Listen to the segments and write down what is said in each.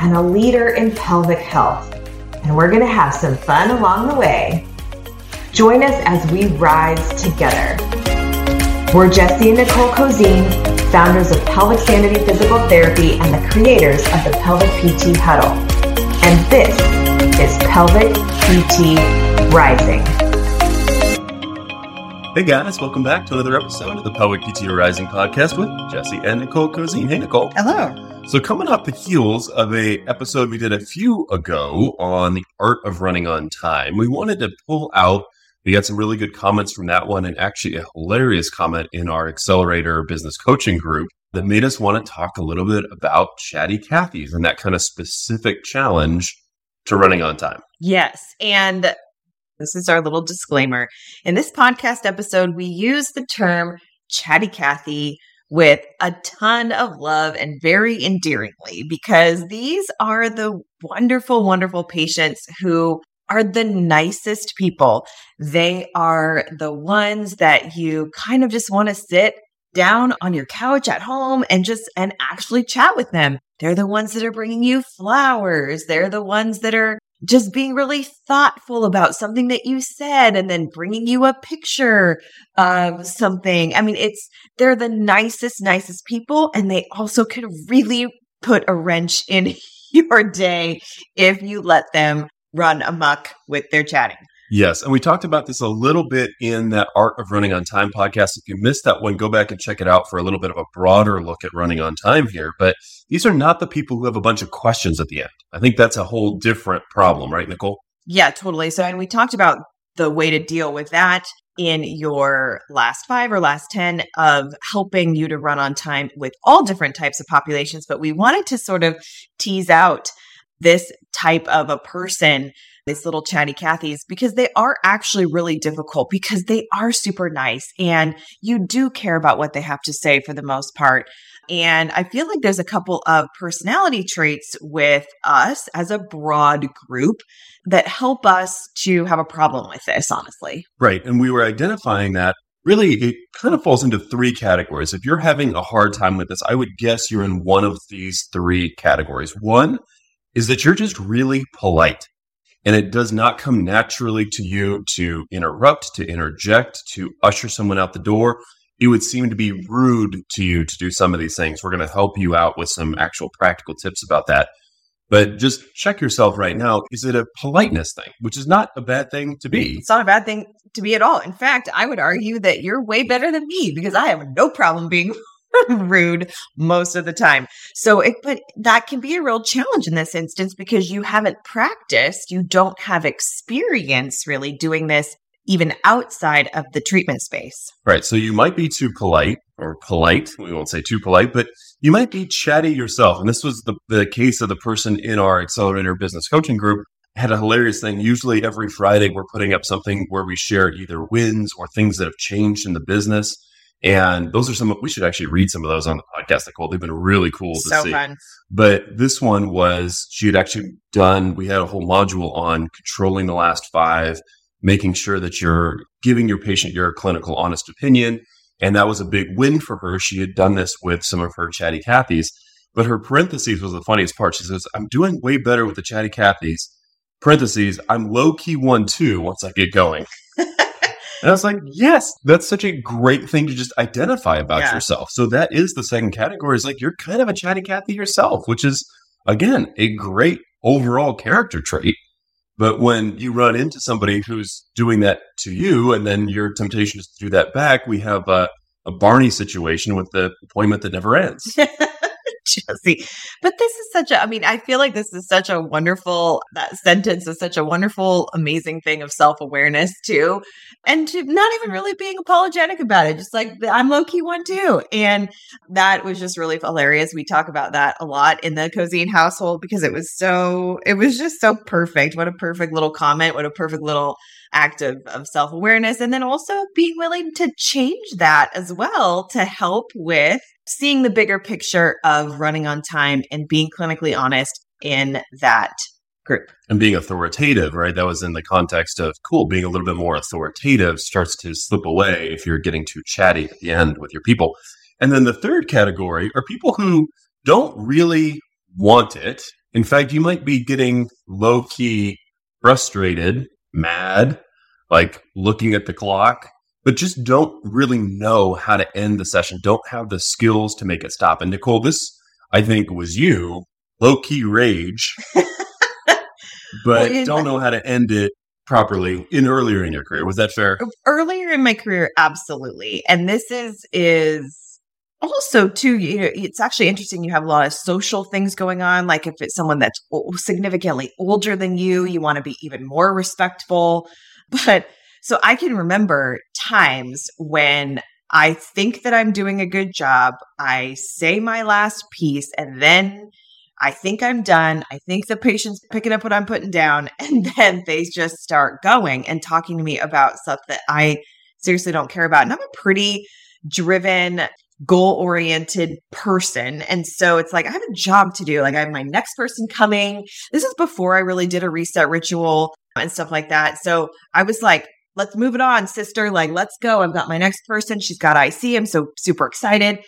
and a leader in pelvic health. And we're going to have some fun along the way. Join us as we rise together. We're Jesse and Nicole Cozine, founders of Pelvic Sanity Physical Therapy and the creators of the Pelvic PT Huddle. And this is Pelvic PT Rising. Hey guys, welcome back to another episode of the Pelvic PT Rising podcast with Jesse and Nicole Cozine. Hey Nicole. Hello. So coming off the heels of a episode we did a few ago on the art of running on time, we wanted to pull out we got some really good comments from that one and actually a hilarious comment in our accelerator business coaching group that made us want to talk a little bit about chatty Cathy's and that kind of specific challenge to running on time. Yes. And this is our little disclaimer. In this podcast episode, we use the term chatty Cathy with a ton of love and very endearingly because these are the wonderful, wonderful patients who are the nicest people. They are the ones that you kind of just want to sit down on your couch at home and just and actually chat with them. They're the ones that are bringing you flowers. They're the ones that are just being really thoughtful about something that you said and then bringing you a picture of something. I mean, it's, they're the nicest, nicest people. And they also can really put a wrench in your day if you let them run amok with their chatting. Yes. And we talked about this a little bit in that Art of Running on Time podcast. If you missed that one, go back and check it out for a little bit of a broader look at running on time here. But these are not the people who have a bunch of questions at the end. I think that's a whole different problem, right, Nicole? Yeah, totally. So, and we talked about the way to deal with that in your last five or last 10 of helping you to run on time with all different types of populations. But we wanted to sort of tease out this type of a person, these little chatty Cathy's, because they are actually really difficult because they are super nice and you do care about what they have to say for the most part. And I feel like there's a couple of personality traits with us as a broad group that help us to have a problem with this, honestly. Right. And we were identifying that really it kind of falls into three categories. If you're having a hard time with this, I would guess you're in one of these three categories. One, is that you're just really polite. And it does not come naturally to you to interrupt, to interject, to usher someone out the door. It would seem to be rude to you to do some of these things. We're going to help you out with some actual practical tips about that. But just check yourself right now. Is it a politeness thing, which is not a bad thing to be? It's not a bad thing to be at all. In fact, I would argue that you're way better than me because I have no problem being rude most of the time. So it, but that can be a real challenge in this instance because you haven't practiced, you don't have experience really doing this even outside of the treatment space. Right. So you might be too polite or polite. We won't say too polite, but you might be chatty yourself. And this was the, the case of the person in our accelerator business coaching group had a hilarious thing. Usually every Friday, we're putting up something where we share either wins or things that have changed in the business. And those are some, we should actually read some of those on the podcast, Nicole. They've been really cool to so see. Fun. But this one was, she had actually done, we had a whole module on controlling the last five, making sure that you're giving your patient your clinical honest opinion. And that was a big win for her. She had done this with some of her chatty Cathy's, but her parentheses was the funniest part. She says, I'm doing way better with the chatty Cathy's. Parentheses, I'm low key one too once I get going. And I was like, yes, that's such a great thing to just identify about Yeah. yourself. So that is the second category is like you're kind of a chatty Cathy yourself, which is again a great overall character trait. But when you run into somebody who's doing that to you, and then your temptation is to do that back, we have a, a Barney situation with the appointment that never ends. Jesse. But this is such a, I mean, I feel like this is such a wonderful, that sentence is such a wonderful, amazing thing of self awareness too. And to not even really being apologetic about it, just like I'm low key one too. And that was just really hilarious. We talk about that a lot in the Cozine household because it was so, it was just so perfect. What a perfect little comment. What a perfect little act of, of self awareness. And then also being willing to change that as well to help with seeing the bigger picture of running on time and being clinically honest in that group. And being authoritative, right? That was in the context of cool, being a little bit more authoritative starts to slip away if you're getting too chatty at the end with your people. And then the third category are people who don't really want it. In fact, you might be getting low key frustrated, mad, like looking at the clock, but just don't really know how to end the session, don't have the skills to make it stop. And Nicole, this I think was you, low key rage, but well, don't know how to end it properly in earlier in your career. Was that fair? Earlier in my career, absolutely. And this is is also too you know it's actually interesting you have a lot of social things going on like if it's someone that's significantly older than you you want to be even more respectful. But so i can remember times when i think that i'm doing a good job i say my last piece and then i think i'm done i think the patient's picking up what i'm putting down and then they just start going and talking to me about stuff that i seriously don't care about and i'm a pretty driven goal oriented person. And so it's like, I have a job to do. Like, I have my next person coming. This is before I really did a reset ritual and stuff like that. So I was like, let's move it on, sister. Like, let's go. I've got my next person. She's got IC. I'm so super excited.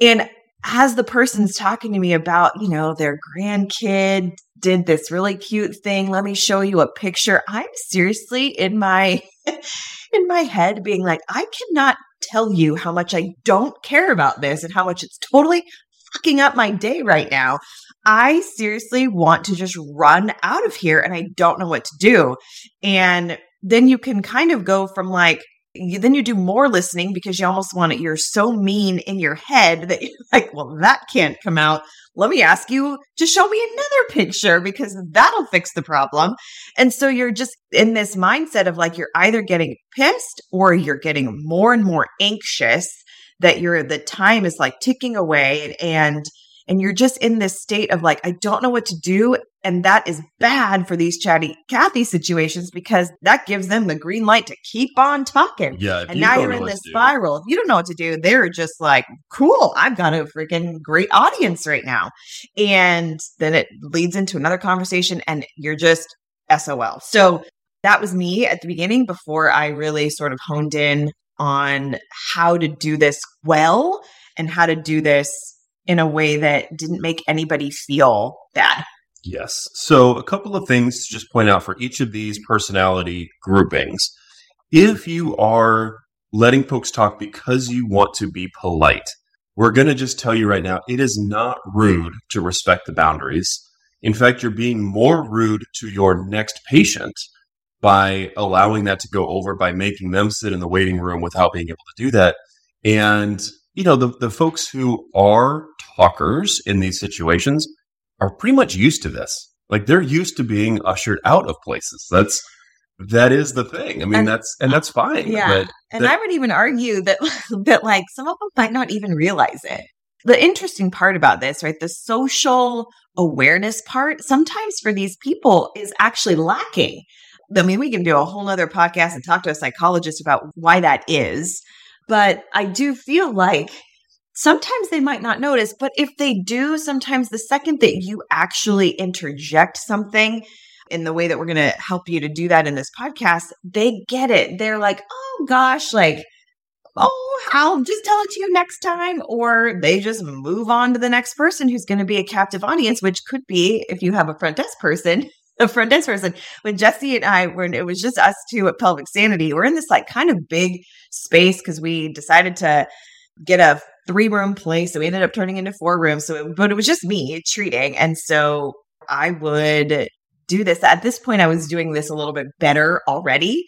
And as the person's talking to me about, you know, their grandkid did this really cute thing, let me show you a picture. I'm seriously in my in my head being like, I cannot tell you how much I don't care about this and how much it's totally fucking up my day right now. I seriously want to just run out of here and I don't know what to do. And then you can kind of go from like, you, then you do more listening because you almost want it. You're so mean in your head that you're like, well, that can't come out let me ask you to show me another picture because that'll fix the problem. And so you're just in this mindset of like, you're either getting pissed or you're getting more and more anxious that you're, the time is like ticking away and, and you're just in this state of like, I don't know what to do. And that is bad for these chatty Cathy situations because that gives them the green light to keep on talking. Yeah. And now you're in this spiral. If you don't know what to do, they're just like, cool, I've got a freaking great audience right now. And then it leads into another conversation and you're just SOL. So that was me at the beginning before I really sort of honed in on how to do this well and how to do this in a way that didn't make anybody feel bad. Yes. So, a couple of things to just point out for each of these personality groupings. If you are letting folks talk because you want to be polite, we're going to just tell you right now it is not rude to respect the boundaries. In fact, you're being more rude to your next patient by allowing that to go over, by making them sit in the waiting room without being able to do that. And, you know, the, the folks who are talkers in these situations, are pretty much used to this. Like they're used to being ushered out of places. That's that is the thing. I mean, and, that's and that's fine. Yeah, and that, I would even argue that that like some of them might not even realize it. The interesting part about this, right, the social awareness part, sometimes for these people is actually lacking. I mean, we can do a whole other podcast and talk to a psychologist about why that is. But I do feel like sometimes they might not notice, but if they do, sometimes the second that you actually interject something in the way that we're going to help you to do that in this podcast, they get it. They're like, oh gosh, like, oh, I'll just tell it to you next time. Or they just move on to the next person who's going to be a captive audience, which could be if you have a front desk person. A front desk person. When Jesse and I were, it was just us two at Pelvic Sanity. We're in this like kind of big space because we decided to get a three room place. So we ended up turning into four rooms. So, it, but it was just me treating. And so I would do this. At this point, I was doing this a little bit better already.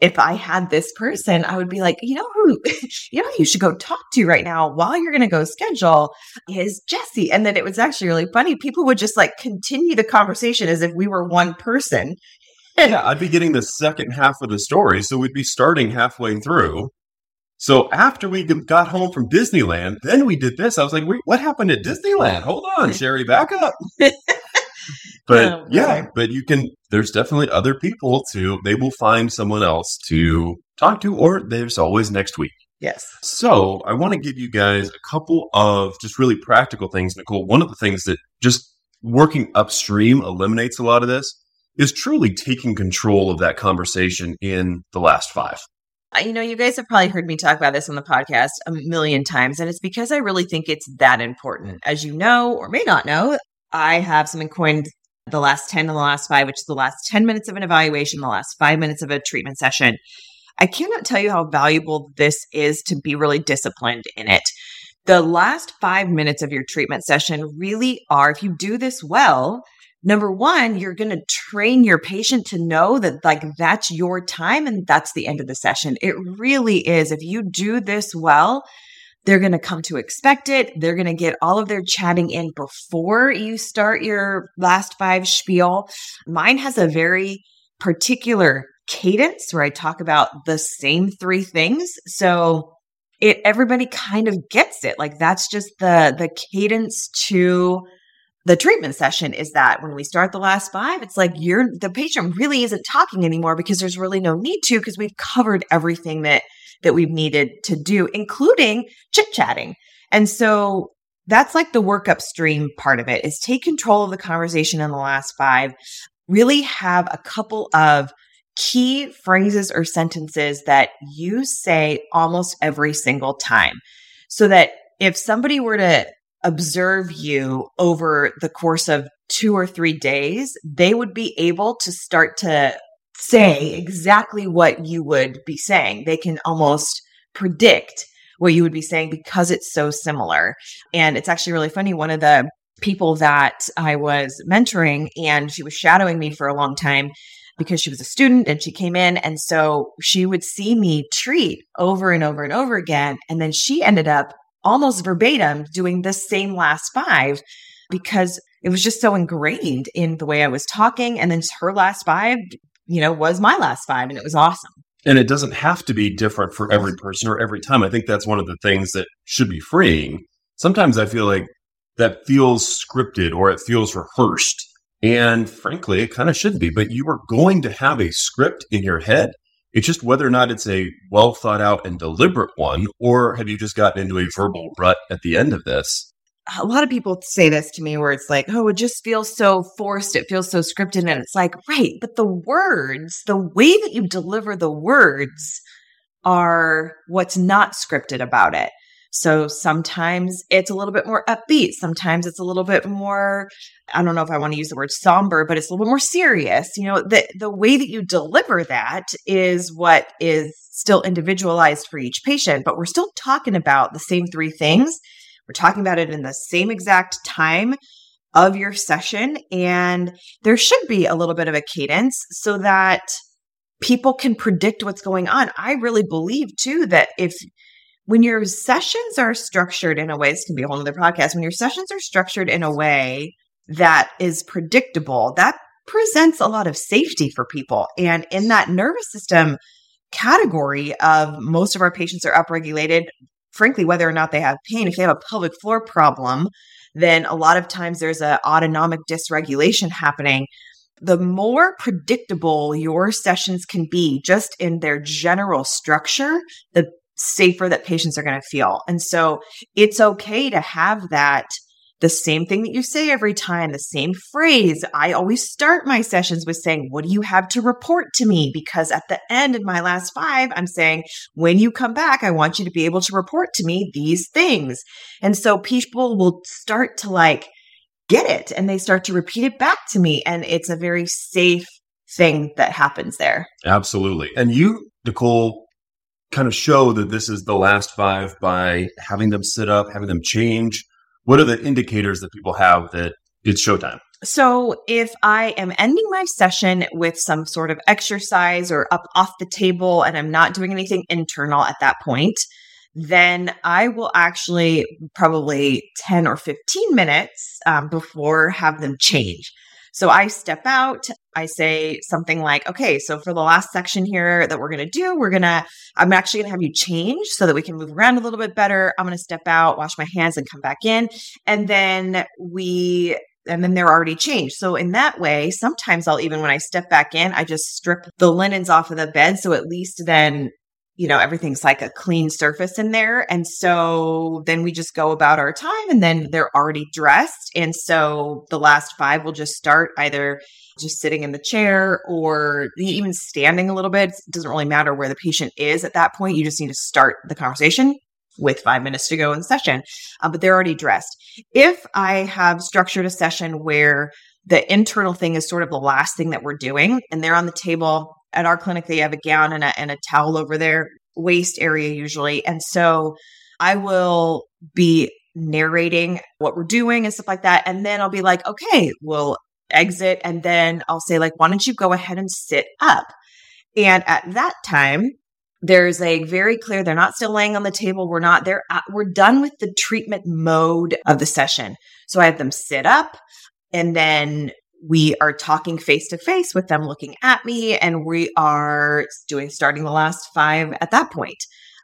If I had this person, I would be like, you know who, you know, you should go talk to right now while you're going to go schedule is Jesse. And then it was actually really funny. People would just like continue the conversation as if we were one person. yeah, I'd be getting the second half of the story. So we'd be starting halfway through. So after we got home from Disneyland, then we did this. I was like, wait, what happened at Disneyland? Hold on, Sherry, back up. but oh, yeah, but you can, there's definitely other people to, they will find someone else to talk to, or there's always next week. Yes. So I want to give you guys a couple of just really practical things, Nicole. One of the things that just working upstream eliminates a lot of this is truly taking control of that conversation in the last five. Uh, you know, you guys have probably heard me talk about this on the podcast a million times, and it's because I really think it's that important. As you know, or may not know, I have something coined the last 10 and the last five, which is the last 10 minutes of an evaluation, the last five minutes of a treatment session. I cannot tell you how valuable this is to be really disciplined in it. The last five minutes of your treatment session really are, if you do this well, number one, you're going to train your patient to know that like that's your time and that's the end of the session. It really is. If you do this well, they're going to come to expect it. They're going to get all of their chatting in before you start your last five spiel. Mine has a very particular cadence where I talk about the same three things. So it everybody kind of gets it. Like that's just the the cadence to the treatment session is that when we start the last five, it's like you're the patient really isn't talking anymore because there's really no need to because we've covered everything that that we've needed to do, including chit chatting. And so that's like the work upstream part of it is take control of the conversation in the last five, really have a couple of key phrases or sentences that you say almost every single time so that if somebody were to observe you over the course of two or three days, they would be able to start to say exactly what you would be saying. They can almost predict what you would be saying because it's so similar. And it's actually really funny. One of the people that I was mentoring and she was shadowing me for a long time because she was a student and she came in. And so she would see me treat over and over and over again. And then she ended up almost verbatim doing the same last five because it was just so ingrained in the way I was talking. And then her last five, you know, was my last five, and it was awesome. And it doesn't have to be different for every person or every time. I think that's one of the things that should be freeing. Sometimes I feel like that feels scripted or it feels rehearsed. And frankly, it kind of should be, but you are going to have a script in your head it's just whether or not it's a well thought out and deliberate one, or have you just gotten into a verbal rut at the end of this? A lot of people say this to me where it's like, oh, it just feels so forced. It feels so scripted. And it's like, right. But the words, the way that you deliver the words are what's not scripted about it. So sometimes it's a little bit more upbeat. Sometimes it's a little bit more, I don't know if I want to use the word somber, but it's a little bit more serious. You know, the, the way that you deliver that is what is still individualized for each patient, but we're still talking about the same three things. We're talking about it in the same exact time of your session. And there should be a little bit of a cadence so that people can predict what's going on. I really believe too that if when your sessions are structured in a way, this can be a whole other podcast, when your sessions are structured in a way that is predictable, that presents a lot of safety for people. And in that nervous system category of most of our patients are upregulated, frankly, whether or not they have pain, if they have a pelvic floor problem, then a lot of times there's an autonomic dysregulation happening. The more predictable your sessions can be just in their general structure, the safer that patients are going to feel. And so it's okay to have that the same thing that you say every time, the same phrase. I always start my sessions with saying, What do you have to report to me? Because at the end of my last five, I'm saying, When you come back, I want you to be able to report to me these things. And so people will start to like get it and they start to repeat it back to me. And it's a very safe thing that happens there. Absolutely. And you, Nicole, kind of show that this is the last five by having them sit up, having them change? What are the indicators that people have that it's showtime? So if I am ending my session with some sort of exercise or up off the table and I'm not doing anything internal at that point, then I will actually probably 10 or 15 minutes um, before have them change. So I step out, I say something like, okay, so for the last section here that we're going to do, we're going to, I'm actually going to have you change so that we can move around a little bit better. I'm going to step out, wash my hands, and come back in. And then we, and then they're already changed. So in that way, sometimes I'll even, when I step back in, I just strip the linens off of the bed. So at least then you know, everything's like a clean surface in there. And so then we just go about our time and then they're already dressed. And so the last five will just start either just sitting in the chair or even standing a little bit. It doesn't really matter where the patient is at that point. You just need to start the conversation with five minutes to go in session, uh, but they're already dressed. If I have structured a session where the internal thing is sort of the last thing that we're doing and they're on the table at our clinic, they have a gown and a, and a towel over their waist area usually. And so I will be narrating what we're doing and stuff like that. And then I'll be like, okay, we'll exit. And then I'll say, like, why don't you go ahead and sit up? And at that time, there's a very clear they're not still laying on the table we're not there we're done with the treatment mode of the session so i have them sit up and then we are talking face to face with them looking at me and we are doing starting the last five at that point.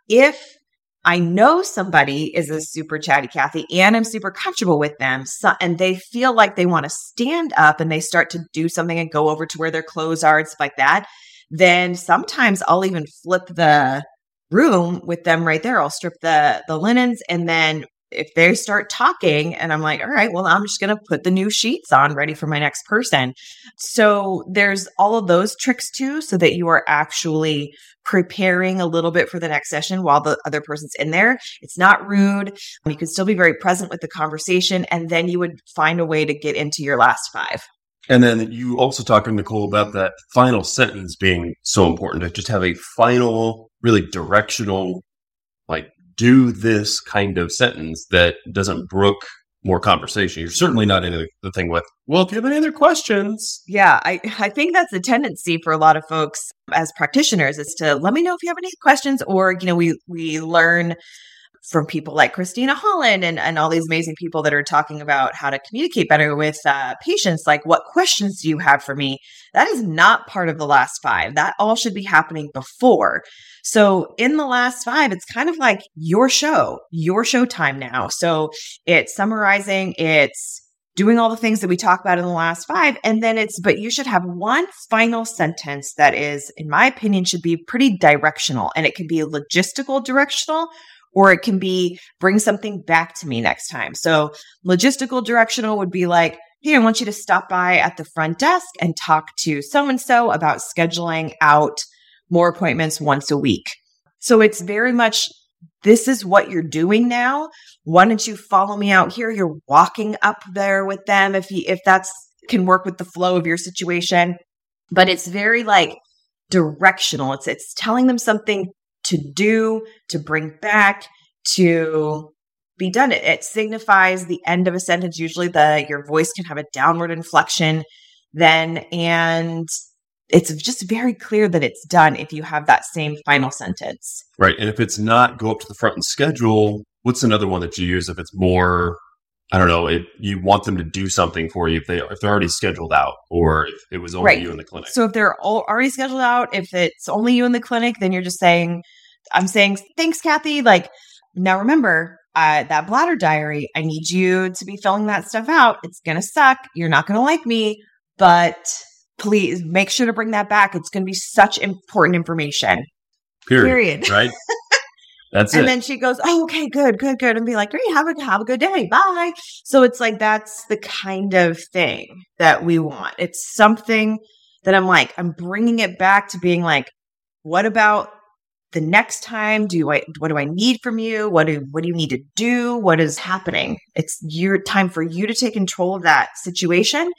If I know somebody is a super chatty Cathy and I'm super comfortable with them so, and they feel like they want to stand up and they start to do something and go over to where their clothes are and stuff like that, then sometimes I'll even flip the room with them right there. I'll strip the the linens and then if they start talking and I'm like, all right, well, I'm just going to put the new sheets on ready for my next person. So there's all of those tricks too, so that you are actually preparing a little bit for the next session while the other person's in there. It's not rude. You can still be very present with the conversation. And then you would find a way to get into your last five. And then you also talked, Nicole, about that final sentence being so important to just have a final, really directional, do this kind of sentence that doesn't brook more conversation. You're certainly not into the thing with, well, if you have any other questions. Yeah, I, I think that's a tendency for a lot of folks as practitioners is to let me know if you have any questions or, you know, we we learn from people like Christina Holland and, and all these amazing people that are talking about how to communicate better with uh, patients. Like, what questions do you have for me? That is not part of the last five. That all should be happening before. So, in the last five, it's kind of like your show, your show time now. So, it's summarizing, it's doing all the things that we talk about in the last five. And then it's, but you should have one final sentence that is, in my opinion, should be pretty directional. And it can be logistical directional or it can be bring something back to me next time. So logistical directional would be like, Hey, I want you to stop by at the front desk and talk to so and so about scheduling out more appointments once a week. So it's very much this is what you're doing now. Why don't you follow me out here? You're walking up there with them if you if that's can work with the flow of your situation. But it's very like directional. It's it's telling them something to do, to bring back, to be done. It, it signifies the end of a sentence. Usually the your voice can have a downward inflection then and it's just very clear that it's done if you have that same final sentence. Right. And if it's not go up to the front and schedule, what's another one that you use if it's more I don't know, if you want them to do something for you if they if they're already scheduled out or if it was only right. you in the clinic. So if they're already scheduled out, if it's only you in the clinic, then you're just saying I'm saying, thanks, Kathy. Like, now remember, uh, that bladder diary, I need you to be filling that stuff out. It's going to suck. You're not going to like me, but please make sure to bring that back. It's going to be such important information. Period. Period. Right. That's and it. then she goes, "Oh, okay, good, good, good," and be like, "Great, have a have a good day, bye." So it's like that's the kind of thing that we want. It's something that I'm like, I'm bringing it back to being like, what about the next time do I what do I need from you? What do what do you need to do? What is happening? It's your time for you to take control of that situation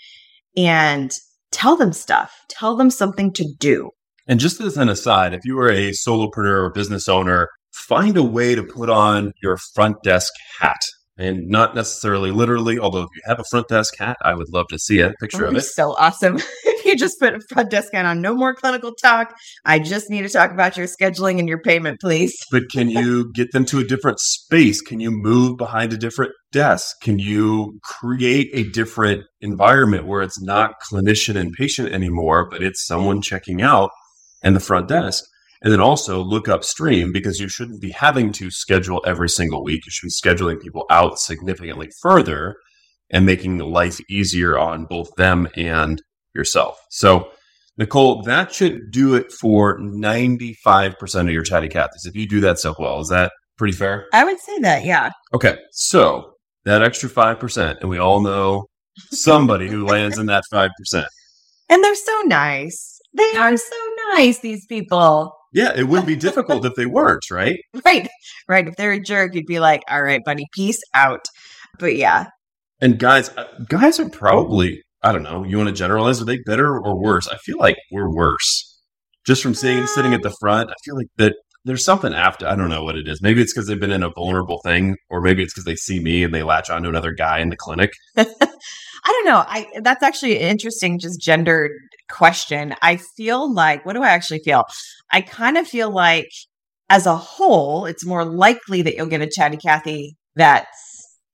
and tell them stuff. Tell them something to do. And just as an aside, if you are a solopreneur or business owner, find a way to put on your front desk hat and not necessarily literally, although if you have a front desk hat, I would love to see a picture of it. be so awesome. if you just put a front desk hat on, no more clinical talk. I just need to talk about your scheduling and your payment, please. But can you get them to a different space? Can you move behind a different desk? Can you create a different environment where it's not clinician and patient anymore, but it's someone checking out and the front desk? And then also look upstream because you shouldn't be having to schedule every single week. You should be scheduling people out significantly further and making life easier on both them and yourself. So, Nicole, that should do it for 95% of your chatty Cathys. If you do that so well, is that pretty fair? I would say that, yeah. Okay. So, that extra 5%, and we all know somebody who lands in that 5%. And they're so nice. They are so nice, these people. Yeah, it wouldn't be difficult if they weren't, right? Right. Right. If they're a jerk, you'd be like, all right, buddy, peace out. But yeah, And guys, uh, guys are probably, I don't know, you want to generalize, are they better or worse? I feel like we're worse. Just from seeing sitting at the front, I feel like that there's something after, I don't know what it is. Maybe it's because they've been in a vulnerable thing, or maybe it's because they see me and they latch onto another guy in the clinic. I don't know. I that's actually interesting, just gendered question. I feel like what do I actually feel? I kind of feel like as a whole, it's more likely that you'll get a chatty Cathy that's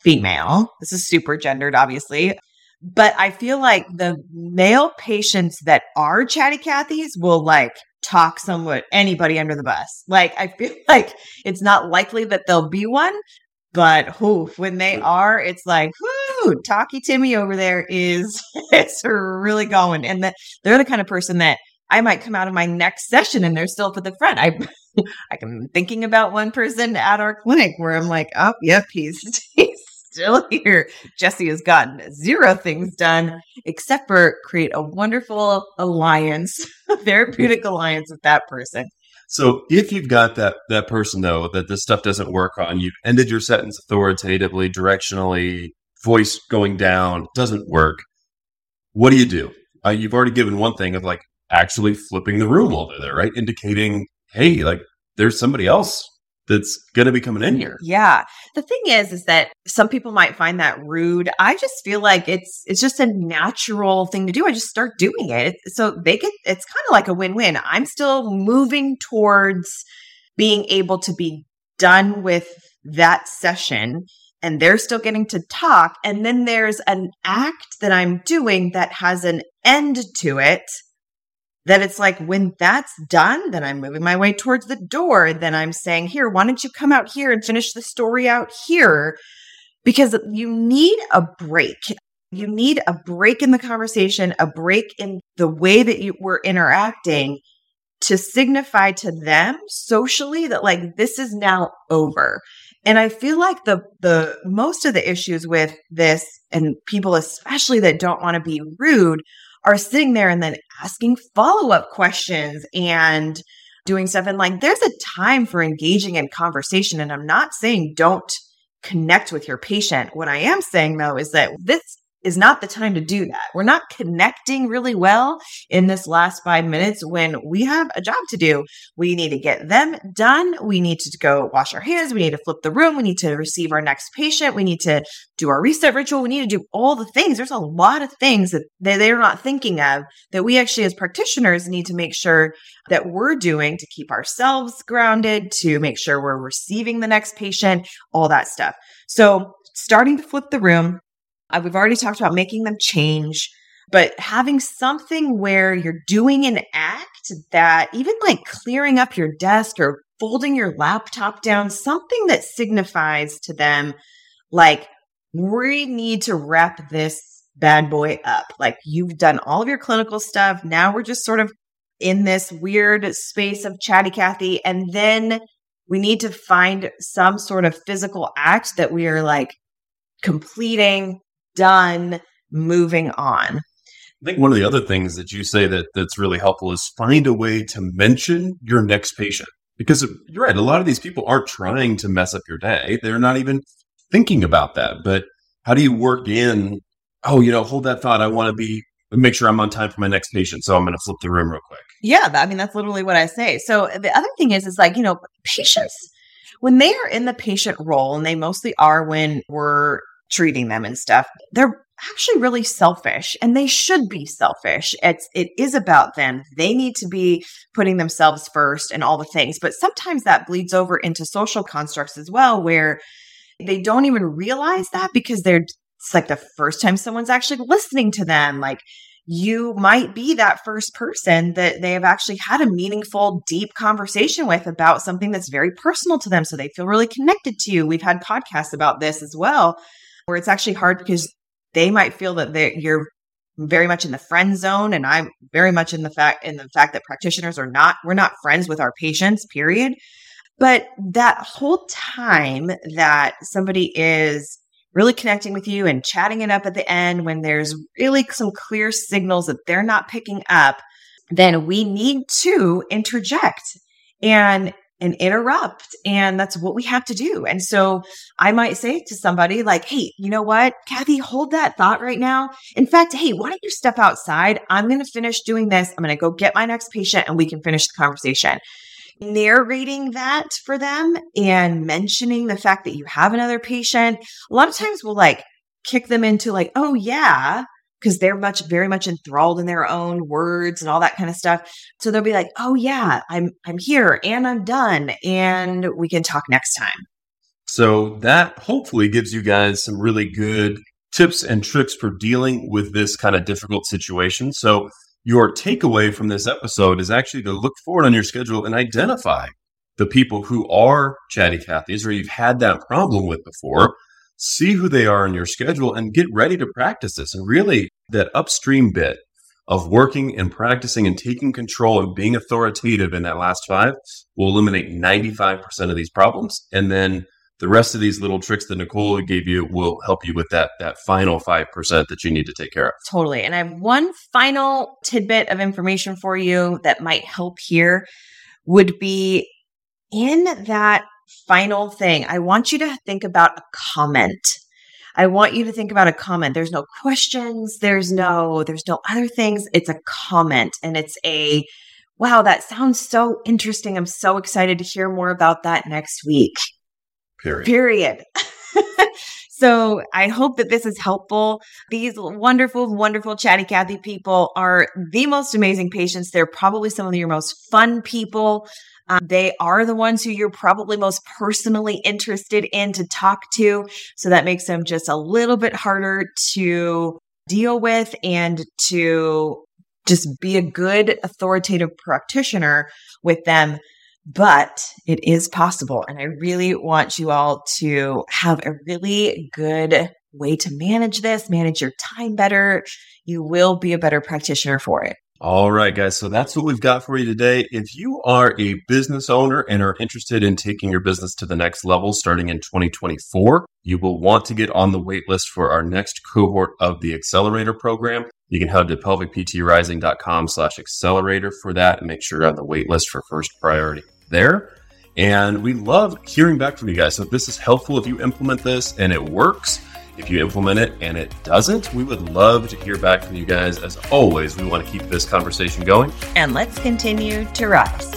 female. This is super gendered, obviously. But I feel like the male patients that are chatty Cathys will like talk somewhat anybody under the bus. Like I feel like it's not likely that there'll be one, but who when they are, it's like, whoo, Talkie Timmy over there is it's really going. And that they're the kind of person that I might come out of my next session and they're still up at the front. I I'm thinking about one person at our clinic where I'm like, oh, yep, he's he's still here. Jesse has gotten zero things done except for create a wonderful alliance, therapeutic alliance with that person. So if you've got that that person though that this stuff doesn't work on, you've ended your sentence authoritatively, directionally, voice going down, doesn't work. What do you do? Uh, you've already given one thing of like actually flipping the room while they're there, right? Indicating, hey, like there's somebody else that's going to be coming in here. Yeah. The thing is, is that some people might find that rude. I just feel like it's it's just a natural thing to do. I just start doing it. So they get it's kind of like a win-win. I'm still moving towards being able to be done with that session and they're still getting to talk. And then there's an act that I'm doing that has an end to it that it's like when that's done, then I'm moving my way towards the door. Then I'm saying, here, why don't you come out here and finish the story out here? Because you need a break. You need a break in the conversation, a break in the way that you were interacting to signify to them socially that like this is now over. And I feel like the the most of the issues with this and people especially that don't want to be rude are sitting there and then asking follow-up questions and doing stuff and like there's a time for engaging in conversation and I'm not saying don't connect with your patient. What I am saying though is that this is not the time to do that. We're not connecting really well in this last five minutes when we have a job to do. We need to get them done. We need to go wash our hands. We need to flip the room. We need to receive our next patient. We need to do our reset ritual. We need to do all the things. There's a lot of things that they- they're not thinking of that we actually, as practitioners, need to make sure that we're doing to keep ourselves grounded, to make sure we're receiving the next patient, all that stuff. So, starting to flip the room, uh, we've already talked about making them change, but having something where you're doing an act that even like clearing up your desk or folding your laptop down, something that signifies to them, like, we need to wrap this bad boy up. Like, you've done all of your clinical stuff. Now we're just sort of in this weird space of chatty Cathy. And then we need to find some sort of physical act that we are like completing, done, moving on. I think one of the other things that you say that that's really helpful is find a way to mention your next patient. Because you're right, a lot of these people aren't trying to mess up your day. They're not even thinking about that. But how do you work in, oh, you know, hold that thought. I want to be make sure I'm on time for my next patient. So I'm going to flip the room real quick. Yeah, I mean that's literally what I say. So the other thing is, is like you know, patients. when they are in the patient role, and they mostly are when we're treating them and stuff, they're actually really selfish and they should be selfish. It's it is about them. They need to be putting themselves first and all the things. But sometimes that bleeds over into social constructs as well where they don't even realize that because they're it's like the first time someone's actually listening to them like you might be that first person that they have actually had a meaningful, deep conversation with about something that's very personal to them. So they feel really connected to you. We've had podcasts about this as well, where it's actually hard because they might feel that you're very much in the friend zone and i'm very much in the fact in the fact that practitioners are not we're not friends with our patients period. But that whole time that somebody is really connecting with you and chatting it up at the end when there's really some clear signals that they're not picking up then we need to interject. And and interrupt. And that's what we have to do. And so I might say to somebody like, Hey, you know what? Kathy, hold that thought right now. In fact, Hey, why don't you step outside? I'm going to finish doing this. I'm going to go get my next patient and we can finish the conversation. Narrating that for them and mentioning the fact that you have another patient. A lot of times we'll like kick them into like, Oh yeah, because they're much very much enthralled in their own words and all that kind of stuff. So they'll be like oh yeah i'm i'm here and i'm done and we can talk next time. So that hopefully gives you guys some really good tips and tricks for dealing with this kind of difficult situation. So your takeaway from this episode is actually to look forward on your schedule and identify the people who are chatty Cathys or you've had that problem with before see who they are in your schedule and get ready to practice this. And really, that upstream bit of working and practicing and taking control and being authoritative in that last five will eliminate 95% of these problems. And then the rest of these little tricks that Nicole gave you will help you with that that final 5% that you need to take care of. Totally. And I have one final tidbit of information for you that might help here would be in that final thing, I want you to think about a comment. I want you to think about a comment. There's no questions. There's no, there's no other things. It's a comment and it's a, wow, that sounds so interesting. I'm so excited to hear more about that next week. Period. Period. so I hope that this is helpful. These wonderful, wonderful chatty Cathy people are the most amazing patients. They're probably some of your most fun people. Um, they are the ones who you're probably most personally interested in to talk to. So that makes them just a little bit harder to deal with and to just be a good authoritative practitioner with them. But it is possible. And I really want you all to have a really good way to manage this, manage your time better. You will be a better practitioner for it. All right, guys. So that's what we've got for you today. If you are a business owner and are interested in taking your business to the next level starting in 2024, you will want to get on the wait list for our next cohort of the accelerator program. You can head to pelvicptrising.com slash accelerator for that and make sure you're on the wait list for first priority there. And we love hearing back from you guys. So if this is helpful, if you implement this and it works, if you implement it and it doesn't, we would love to hear back from you guys. As always, we want to keep this conversation going. And let's continue to rise.